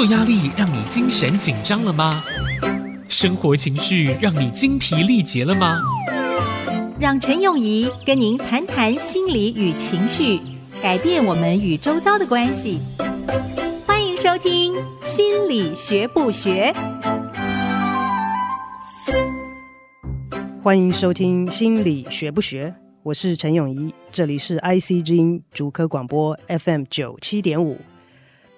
作压力让你精神紧张了吗？生活情绪让你精疲力竭了吗？让陈永仪跟您谈谈心理与情绪，改变我们与周遭的关系。欢迎收听《心理学不学》。欢迎收听《心理学不学》，我是陈永仪，这里是 IC 之音竹科广播 FM 九七点五。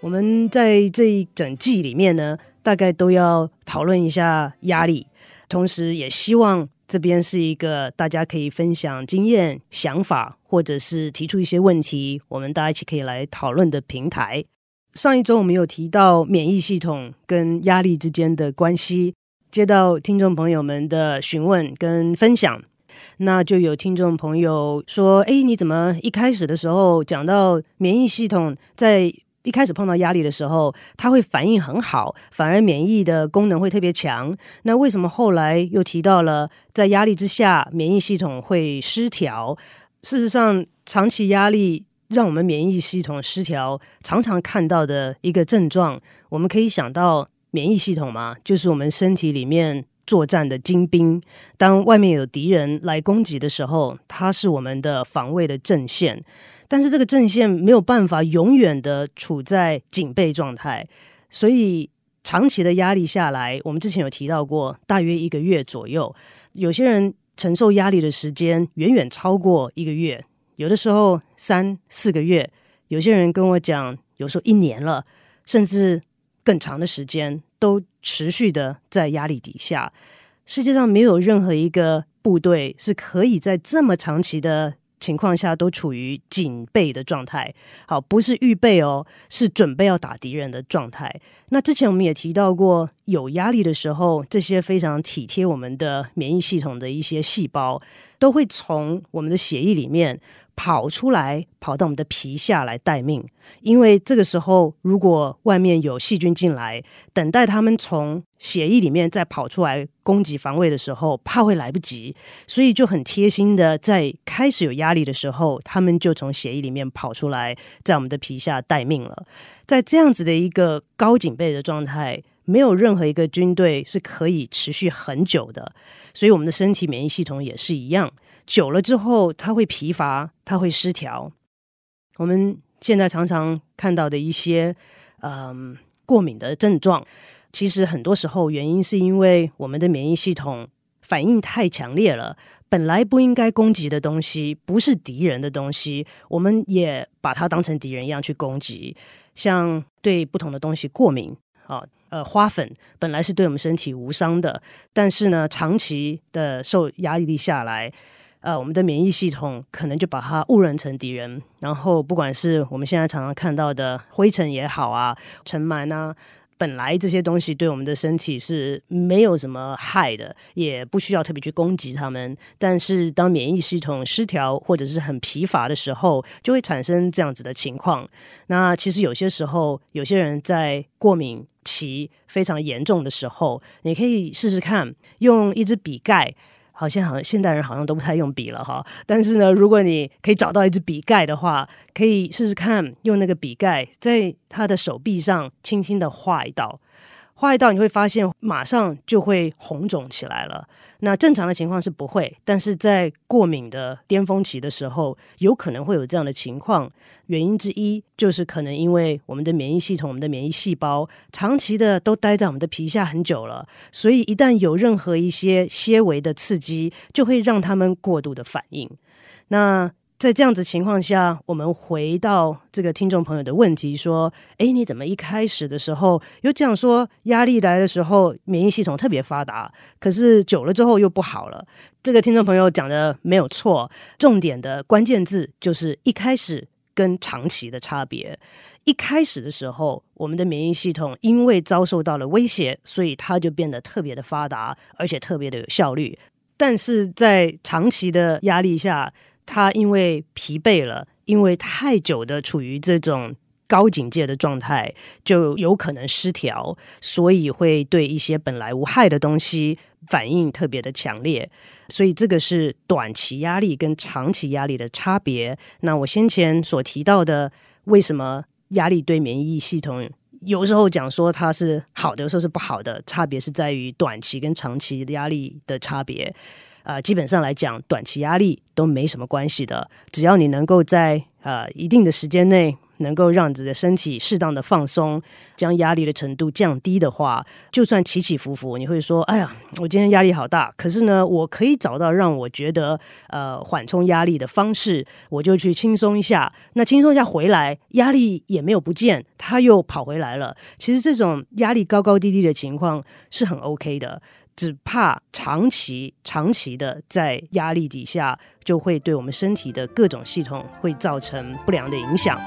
我们在这一整季里面呢，大概都要讨论一下压力，同时也希望这边是一个大家可以分享经验、想法，或者是提出一些问题，我们大家一起可以来讨论的平台。上一周我们有提到免疫系统跟压力之间的关系，接到听众朋友们的询问跟分享，那就有听众朋友说：“哎，你怎么一开始的时候讲到免疫系统在？”一开始碰到压力的时候，他会反应很好，反而免疫的功能会特别强。那为什么后来又提到了在压力之下，免疫系统会失调？事实上，长期压力让我们免疫系统失调，常常看到的一个症状，我们可以想到免疫系统嘛，就是我们身体里面作战的精兵。当外面有敌人来攻击的时候，它是我们的防卫的阵线。但是这个阵线没有办法永远的处在警备状态，所以长期的压力下来，我们之前有提到过，大约一个月左右，有些人承受压力的时间远远超过一个月，有的时候三四个月，有些人跟我讲，有时候一年了，甚至更长的时间都持续的在压力底下。世界上没有任何一个部队是可以在这么长期的。情况下都处于警备的状态，好，不是预备哦，是准备要打敌人的状态。那之前我们也提到过，有压力的时候，这些非常体贴我们的免疫系统的一些细胞，都会从我们的血液里面。跑出来，跑到我们的皮下来待命。因为这个时候，如果外面有细菌进来，等待他们从血液里面再跑出来攻击防卫的时候，怕会来不及，所以就很贴心的，在开始有压力的时候，他们就从血液里面跑出来，在我们的皮下待命了。在这样子的一个高警备的状态，没有任何一个军队是可以持续很久的，所以我们的身体免疫系统也是一样。久了之后，它会疲乏，它会失调。我们现在常常看到的一些，嗯，过敏的症状，其实很多时候原因是因为我们的免疫系统反应太强烈了。本来不应该攻击的东西，不是敌人的东西，我们也把它当成敌人一样去攻击。像对不同的东西过敏啊，呃，花粉本来是对我们身体无伤的，但是呢，长期的受压力下来。呃，我们的免疫系统可能就把它误认成敌人，然后不管是我们现在常常看到的灰尘也好啊，尘螨啊，本来这些东西对我们的身体是没有什么害的，也不需要特别去攻击它们。但是当免疫系统失调或者是很疲乏的时候，就会产生这样子的情况。那其实有些时候，有些人在过敏期非常严重的时候，你可以试试看用一支笔盖。好像好像现代人好像都不太用笔了哈，但是呢，如果你可以找到一支笔盖的话，可以试试看用那个笔盖在他的手臂上轻轻的画一道。画一道，你会发现马上就会红肿起来了。那正常的情况是不会，但是在过敏的巅峰期的时候，有可能会有这样的情况。原因之一就是可能因为我们的免疫系统、我们的免疫细胞长期的都待在我们的皮下很久了，所以一旦有任何一些些微的刺激，就会让他们过度的反应。那在这样子情况下，我们回到这个听众朋友的问题，说：哎，你怎么一开始的时候有讲说压力来的时候免疫系统特别发达，可是久了之后又不好了？这个听众朋友讲的没有错，重点的关键字就是一开始跟长期的差别。一开始的时候，我们的免疫系统因为遭受到了威胁，所以它就变得特别的发达，而且特别的有效率。但是在长期的压力下，他因为疲惫了，因为太久的处于这种高警戒的状态，就有可能失调，所以会对一些本来无害的东西反应特别的强烈。所以这个是短期压力跟长期压力的差别。那我先前所提到的，为什么压力对免疫系统有时候讲说它是好的，有时候是不好的，差别是在于短期跟长期压力的差别。呃，基本上来讲，短期压力都没什么关系的，只要你能够在呃一定的时间内。能够让自己的身体适当的放松，将压力的程度降低的话，就算起起伏伏，你会说：“哎呀，我今天压力好大。”可是呢，我可以找到让我觉得呃缓冲压力的方式，我就去轻松一下。那轻松一下回来，压力也没有不见，它又跑回来了。其实这种压力高高低低的情况是很 OK 的。只怕长期、长期的在压力底下，就会对我们身体的各种系统会造成不良的影响。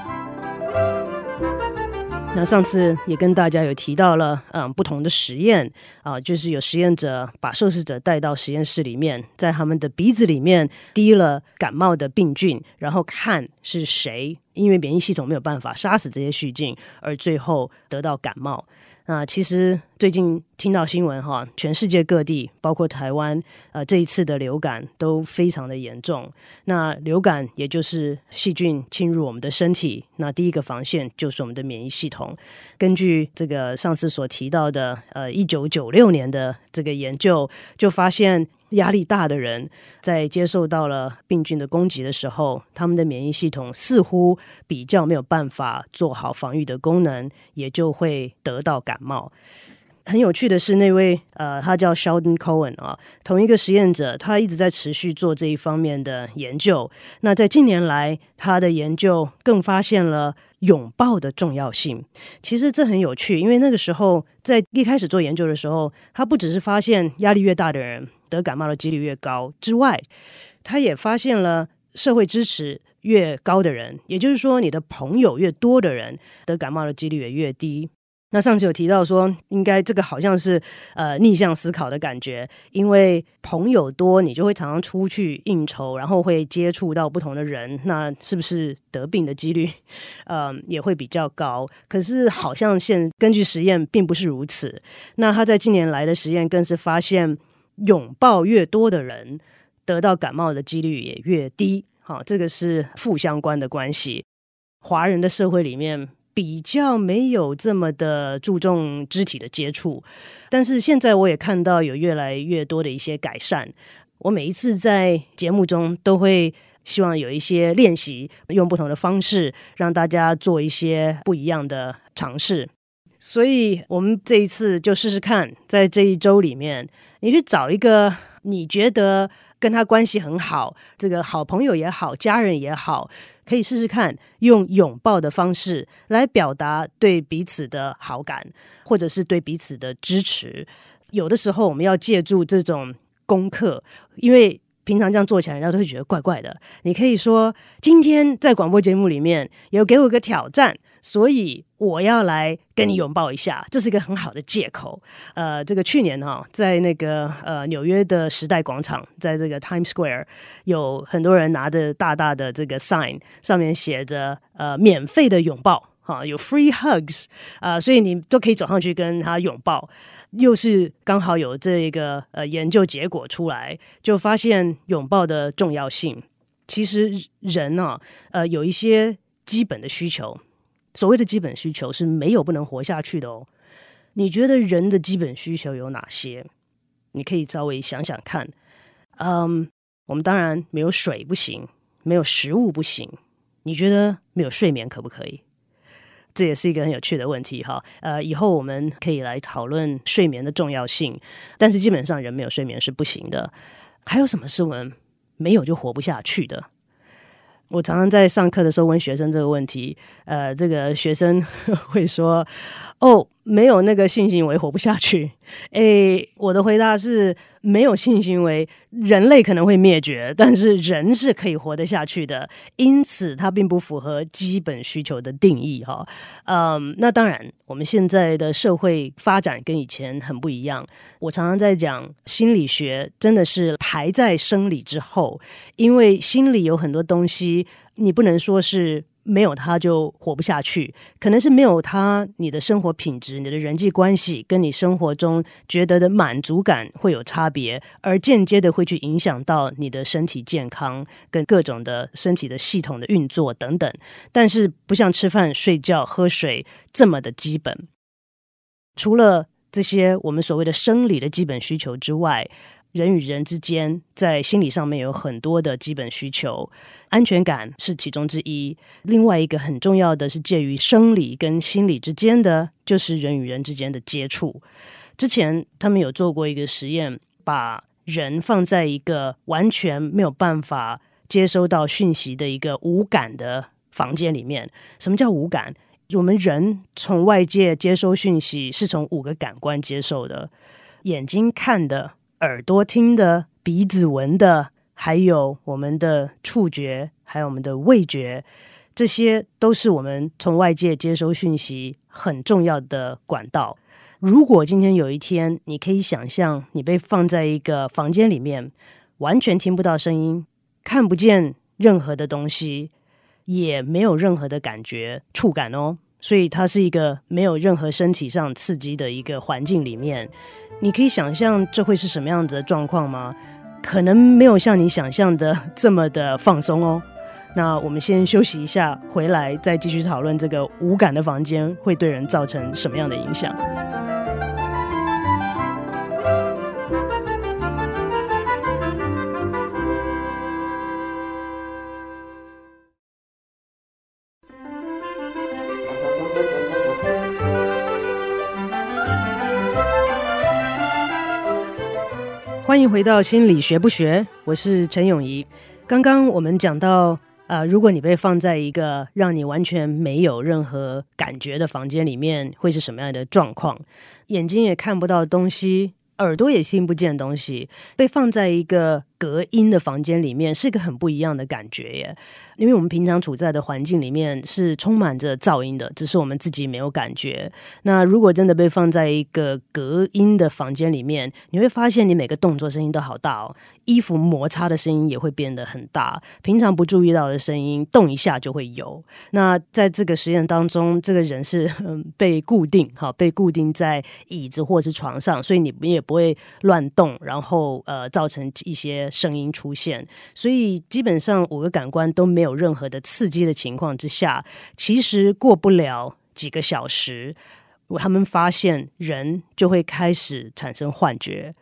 那上次也跟大家有提到了，嗯，不同的实验啊，就是有实验者把受试者带到实验室里面，在他们的鼻子里面滴了感冒的病菌，然后看是谁因为免疫系统没有办法杀死这些细菌，而最后得到感冒。那其实最近听到新闻哈，全世界各地，包括台湾，呃，这一次的流感都非常的严重。那流感也就是细菌侵入我们的身体，那第一个防线就是我们的免疫系统。根据这个上次所提到的，呃，一九九六年的这个研究，就发现。压力大的人，在接受到了病菌的攻击的时候，他们的免疫系统似乎比较没有办法做好防御的功能，也就会得到感冒。很有趣的是，那位呃，他叫 Sheldon Cohen 啊，同一个实验者，他一直在持续做这一方面的研究。那在近年来，他的研究更发现了拥抱的重要性。其实这很有趣，因为那个时候在一开始做研究的时候，他不只是发现压力越大的人，得感冒的几率越高之外，他也发现了社会支持越高的人，也就是说，你的朋友越多的人，得感冒的几率也越低。那上次有提到说，应该这个好像是呃逆向思考的感觉，因为朋友多，你就会常常出去应酬，然后会接触到不同的人，那是不是得病的几率呃也会比较高？可是好像现根据实验并不是如此。那他在近年来的实验更是发现。拥抱越多的人，得到感冒的几率也越低。好，这个是负相关的关系。华人的社会里面比较没有这么的注重肢体的接触，但是现在我也看到有越来越多的一些改善。我每一次在节目中都会希望有一些练习，用不同的方式让大家做一些不一样的尝试。所以，我们这一次就试试看，在这一周里面，你去找一个你觉得跟他关系很好，这个好朋友也好，家人也好，可以试试看用拥抱的方式来表达对彼此的好感，或者是对彼此的支持。有的时候，我们要借助这种功课，因为平常这样做起来，人家都会觉得怪怪的。你可以说，今天在广播节目里面有给我一个挑战。所以我要来跟你拥抱一下，这是一个很好的借口。呃，这个去年哈、哦，在那个呃纽约的时代广场，在这个 Times Square，有很多人拿着大大的这个 sign，上面写着呃免费的拥抱哈、有 free hugs 啊、所以你都可以走上去跟他拥抱。又是刚好有这个呃研究结果出来，就发现拥抱的重要性。其实人呢、哦，呃，有一些基本的需求。所谓的基本需求是没有不能活下去的哦。你觉得人的基本需求有哪些？你可以稍微想想看。嗯，我们当然没有水不行，没有食物不行。你觉得没有睡眠可不可以？这也是一个很有趣的问题哈。呃，以后我们可以来讨论睡眠的重要性。但是基本上人没有睡眠是不行的。还有什么是我们没有就活不下去的？我常常在上课的时候问学生这个问题，呃，这个学生 会说：“哦，没有那个性行为活不下去。”诶，我的回答是。没有性行为，人类可能会灭绝，但是人是可以活得下去的。因此，它并不符合基本需求的定义，哈。嗯，那当然，我们现在的社会发展跟以前很不一样。我常常在讲，心理学真的是排在生理之后，因为心理有很多东西，你不能说是没有它就活不下去，可能是没有它，你的生活品质、你的人际关系，跟你生活中觉得的满足感会有差别，而间接的会去影响到你的身体健康跟各种的身体的系统的运作等等。但是不像吃饭、睡觉、喝水这么的基本。除了这些我们所谓的生理的基本需求之外，人与人之间在心理上面有很多的基本需求，安全感是其中之一。另外一个很重要的是介于生理跟心理之间的，就是人与人之间的接触。之前他们有做过一个实验，把人放在一个完全没有办法接收到讯息的一个无感的房间里面。什么叫无感？我们人从外界接收讯息是从五个感官接受的：眼睛看的、耳朵听的、鼻子闻的，还有我们的触觉，还有我们的味觉，这些都是我们从外界接收讯息很重要的管道。如果今天有一天，你可以想象你被放在一个房间里面，完全听不到声音，看不见任何的东西。也没有任何的感觉触感哦，所以它是一个没有任何身体上刺激的一个环境里面，你可以想象这会是什么样子的状况吗？可能没有像你想象的这么的放松哦。那我们先休息一下，回来再继续讨论这个无感的房间会对人造成什么样的影响。回到心理学不学，我是陈永怡。刚刚我们讲到，啊、呃，如果你被放在一个让你完全没有任何感觉的房间里面，会是什么样的状况？眼睛也看不到东西，耳朵也听不见东西，被放在一个隔音的房间里面，是一个很不一样的感觉耶。因为我们平常处在的环境里面是充满着噪音的，只是我们自己没有感觉。那如果真的被放在一个隔音的房间里面，你会发现你每个动作声音都好大哦，衣服摩擦的声音也会变得很大，平常不注意到的声音动一下就会有。那在这个实验当中，这个人是被固定，好，被固定在椅子或是床上，所以你也不会乱动，然后呃造成一些声音出现。所以基本上五个感官都没有。任何的刺激的情况之下，其实过不了几个小时，他们发现人就会开始产生幻觉。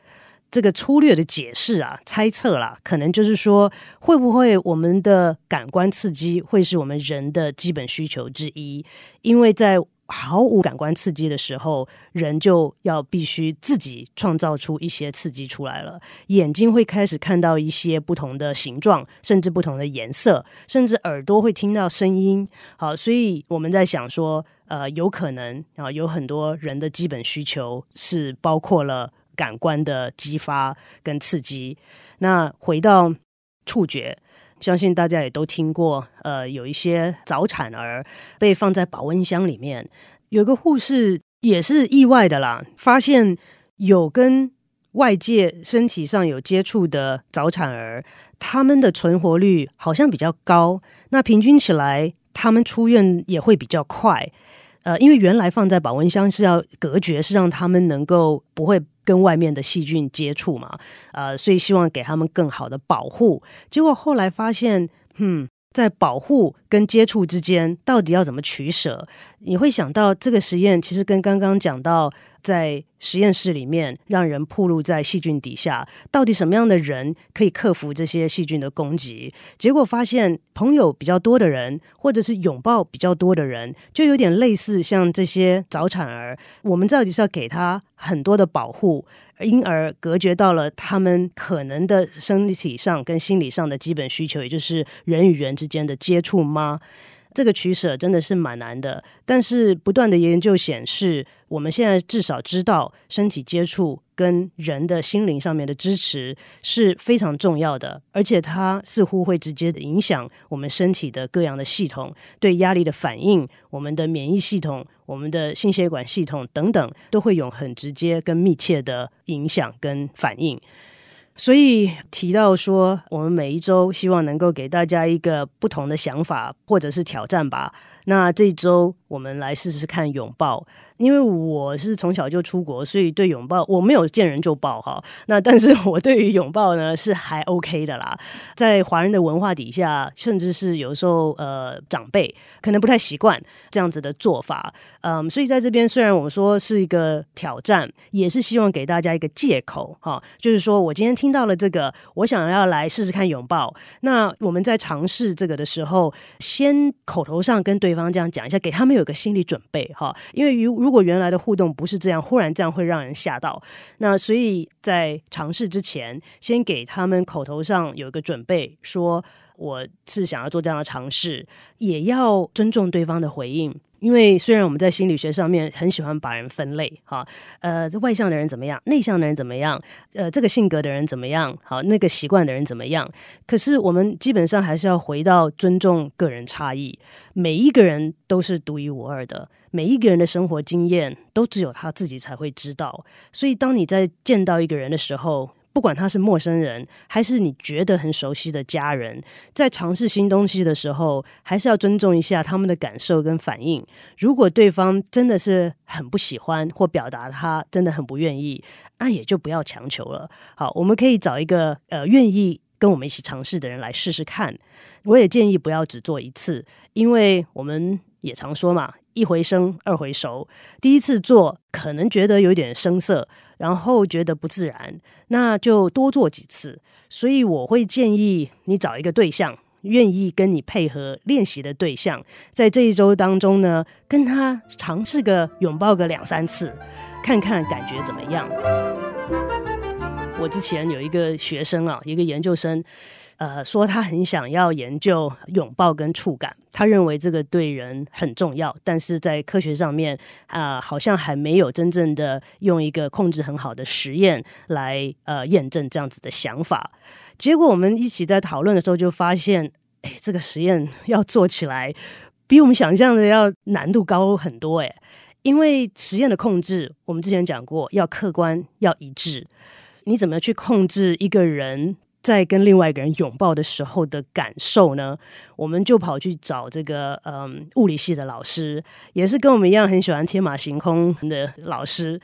这个粗略的解释啊，猜测啦，可能就是说，会不会我们的感官刺激会是我们人的基本需求之一？因为在毫无感官刺激的时候，人就要必须自己创造出一些刺激出来了。眼睛会开始看到一些不同的形状，甚至不同的颜色，甚至耳朵会听到声音。好，所以我们在想说，呃，有可能啊，有很多人的基本需求是包括了感官的激发跟刺激。那回到触觉。相信大家也都听过，呃，有一些早产儿被放在保温箱里面，有个护士也是意外的啦，发现有跟外界身体上有接触的早产儿，他们的存活率好像比较高，那平均起来，他们出院也会比较快。呃，因为原来放在保温箱是要隔绝，是让他们能够不会。跟外面的细菌接触嘛，呃，所以希望给他们更好的保护。结果后来发现，嗯，在保护跟接触之间，到底要怎么取舍？你会想到这个实验其实跟刚刚讲到。在实验室里面，让人暴露在细菌底下，到底什么样的人可以克服这些细菌的攻击？结果发现，朋友比较多的人，或者是拥抱比较多的人，就有点类似像这些早产儿。我们到底是要给他很多的保护，因而隔绝到了他们可能的身体上跟心理上的基本需求，也就是人与人之间的接触吗？这个取舍真的是蛮难的，但是不断的研究显示，我们现在至少知道身体接触跟人的心灵上面的支持是非常重要的，而且它似乎会直接影响我们身体的各样的系统，对压力的反应，我们的免疫系统、我们的心血管系统等等，都会有很直接跟密切的影响跟反应。所以提到说，我们每一周希望能够给大家一个不同的想法或者是挑战吧。那这一周我们来试试看拥抱。因为我是从小就出国，所以对拥抱我没有见人就抱哈。那但是 我对于拥抱呢是还 OK 的啦。在华人的文化底下，甚至是有时候呃长辈可能不太习惯这样子的做法。嗯，所以在这边虽然我们说是一个挑战，也是希望给大家一个借口哈，就是说我今天听到了这个，我想要来试试看拥抱。那我们在尝试这个的时候，先口头上跟对对方这样讲一下，给他们有个心理准备哈，因为如如果原来的互动不是这样，忽然这样会让人吓到。那所以在尝试之前，先给他们口头上有一个准备，说我是想要做这样的尝试，也要尊重对方的回应。因为虽然我们在心理学上面很喜欢把人分类，哈，呃，外向的人怎么样，内向的人怎么样，呃，这个性格的人怎么样，好，那个习惯的人怎么样，可是我们基本上还是要回到尊重个人差异，每一个人都是独一无二的，每一个人的生活经验都只有他自己才会知道，所以当你在见到一个人的时候，不管他是陌生人，还是你觉得很熟悉的家人，在尝试新东西的时候，还是要尊重一下他们的感受跟反应。如果对方真的是很不喜欢，或表达他真的很不愿意，那也就不要强求了。好，我们可以找一个呃愿意跟我们一起尝试的人来试试看。我也建议不要只做一次，因为我们也常说嘛。一回生，二回熟。第一次做可能觉得有点生涩，然后觉得不自然，那就多做几次。所以我会建议你找一个对象，愿意跟你配合练习的对象，在这一周当中呢，跟他尝试个拥抱个两三次，看看感觉怎么样。我之前有一个学生啊，一个研究生。呃，说他很想要研究拥抱跟触感，他认为这个对人很重要，但是在科学上面啊，好像还没有真正的用一个控制很好的实验来呃验证这样子的想法。结果我们一起在讨论的时候就发现，哎，这个实验 要做起来比我们想象的要难度高很多哎，因为实验的控制我们之前讲过，要客观要一致，你怎么去控制一个人？在跟另外一个人拥抱的时候的感受呢，我们就跑去找这个嗯物理系的老师，也是跟我们一样很喜欢天马行空的老师，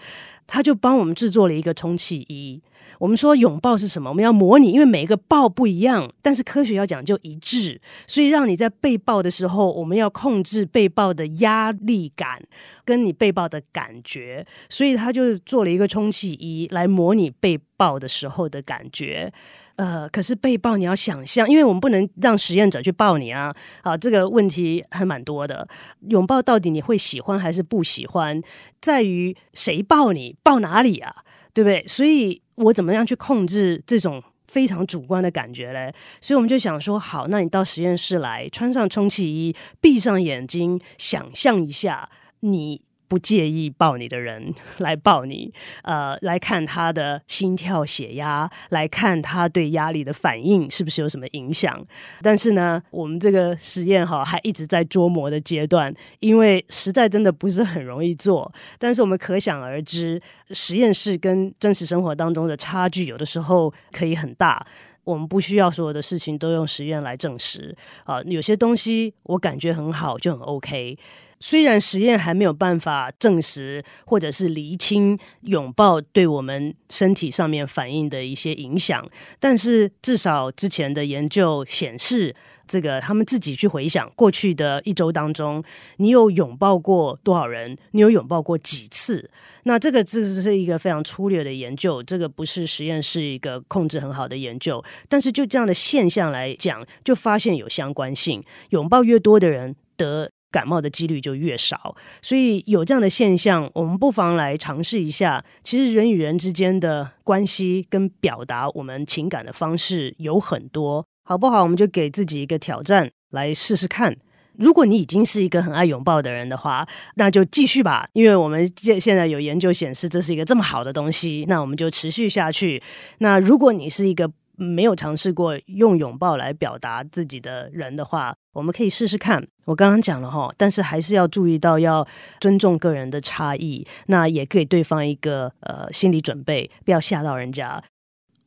他就帮我们制作了一个充气衣。我们说拥抱是什么？我们要模拟，因为每一个抱不一样，但是科学要讲究一致，所以让你在被抱的时候，我们要控制被抱的压力感跟你被抱的感觉，所以他就做了一个充气衣来模拟被抱的时候的感觉。呃，可是被抱你要想象，因为我们不能让实验者去抱你啊。好，这个问题还蛮多的。拥抱到底你会喜欢还是不喜欢，在于谁抱你，抱哪里啊，对不对？所以我怎么样去控制这种非常主观的感觉嘞？所以我们就想说，好，那你到实验室来，穿上充气衣，闭上眼睛，想象一下你。不介意抱你的人 来抱你，呃，来看他的心跳、血压，来看他对压力的反应是不是有什么影响。但是呢，我们这个实验哈还一直在琢磨的阶段，因为实在真的不是很容易做。但是我们可想而知，实验室跟真实生活当中的差距有的时候可以很大。我们不需要所有的事情都用实验来证实啊，有些东西我感觉很好就很 OK。虽然实验还没有办法证实或者是厘清拥抱对我们身体上面反应的一些影响，但是至少之前的研究显示，这个他们自己去回想过去的一周当中，你有拥抱过多少人？你有拥抱过几次？那这个这是一个非常粗略的研究，这个不是实验室一个控制很好的研究，但是就这样的现象来讲，就发现有相关性，拥抱越多的人得。感冒的几率就越少，所以有这样的现象，我们不妨来尝试一下。其实人与人之间的关系跟表达我们情感的方式有很多，好不好？我们就给自己一个挑战来试试看。如果你已经是一个很爱拥抱的人的话，那就继续吧，因为我们现现在有研究显示这是一个这么好的东西，那我们就持续下去。那如果你是一个没有尝试过用拥抱来表达自己的人的话，我们可以试试看。我刚刚讲了哈，但是还是要注意到要尊重个人的差异，那也给对方一个呃心理准备，不要吓到人家。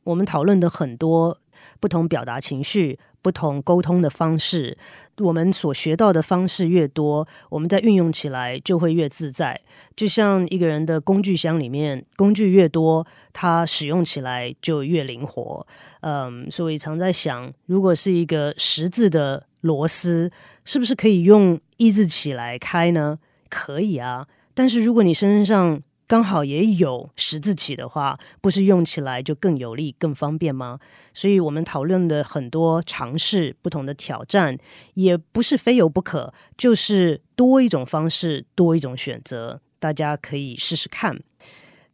我们讨论的很多不同表达情绪、不同沟通的方式，我们所学到的方式越多，我们在运用起来就会越自在。就像一个人的工具箱里面，工具越多，他使用起来就越灵活。嗯，所以常在想，如果是一个十字的螺丝，是不是可以用一字起来开呢？可以啊。但是如果你身上刚好也有十字起的话，不是用起来就更有力、更方便吗？所以我们讨论的很多尝试、不同的挑战，也不是非有不可，就是多一种方式、多一种选择，大家可以试试看。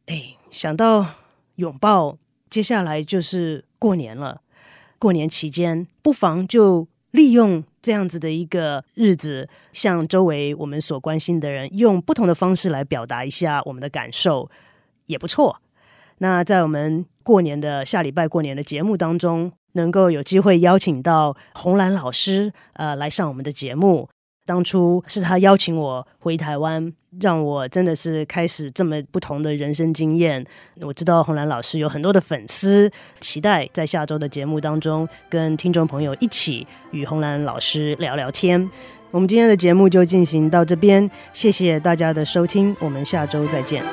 哎，想到拥抱，接下来就是过年了。过年期间，不妨就利用这样子的一个日子，向周围我们所关心的人，用不同的方式来表达一下我们的感受，也不错。那在我们过年的下礼拜过年的节目当中，能够有机会邀请到红兰老师，呃，来上我们的节目。当初是他邀请我回台湾，让我真的是开始这么不同的人生经验。我知道红兰老师有很多的粉丝，期待在下周的节目当中跟听众朋友一起与红兰老师聊聊天。我们今天的节目就进行到这边，谢谢大家的收听，我们下周再见。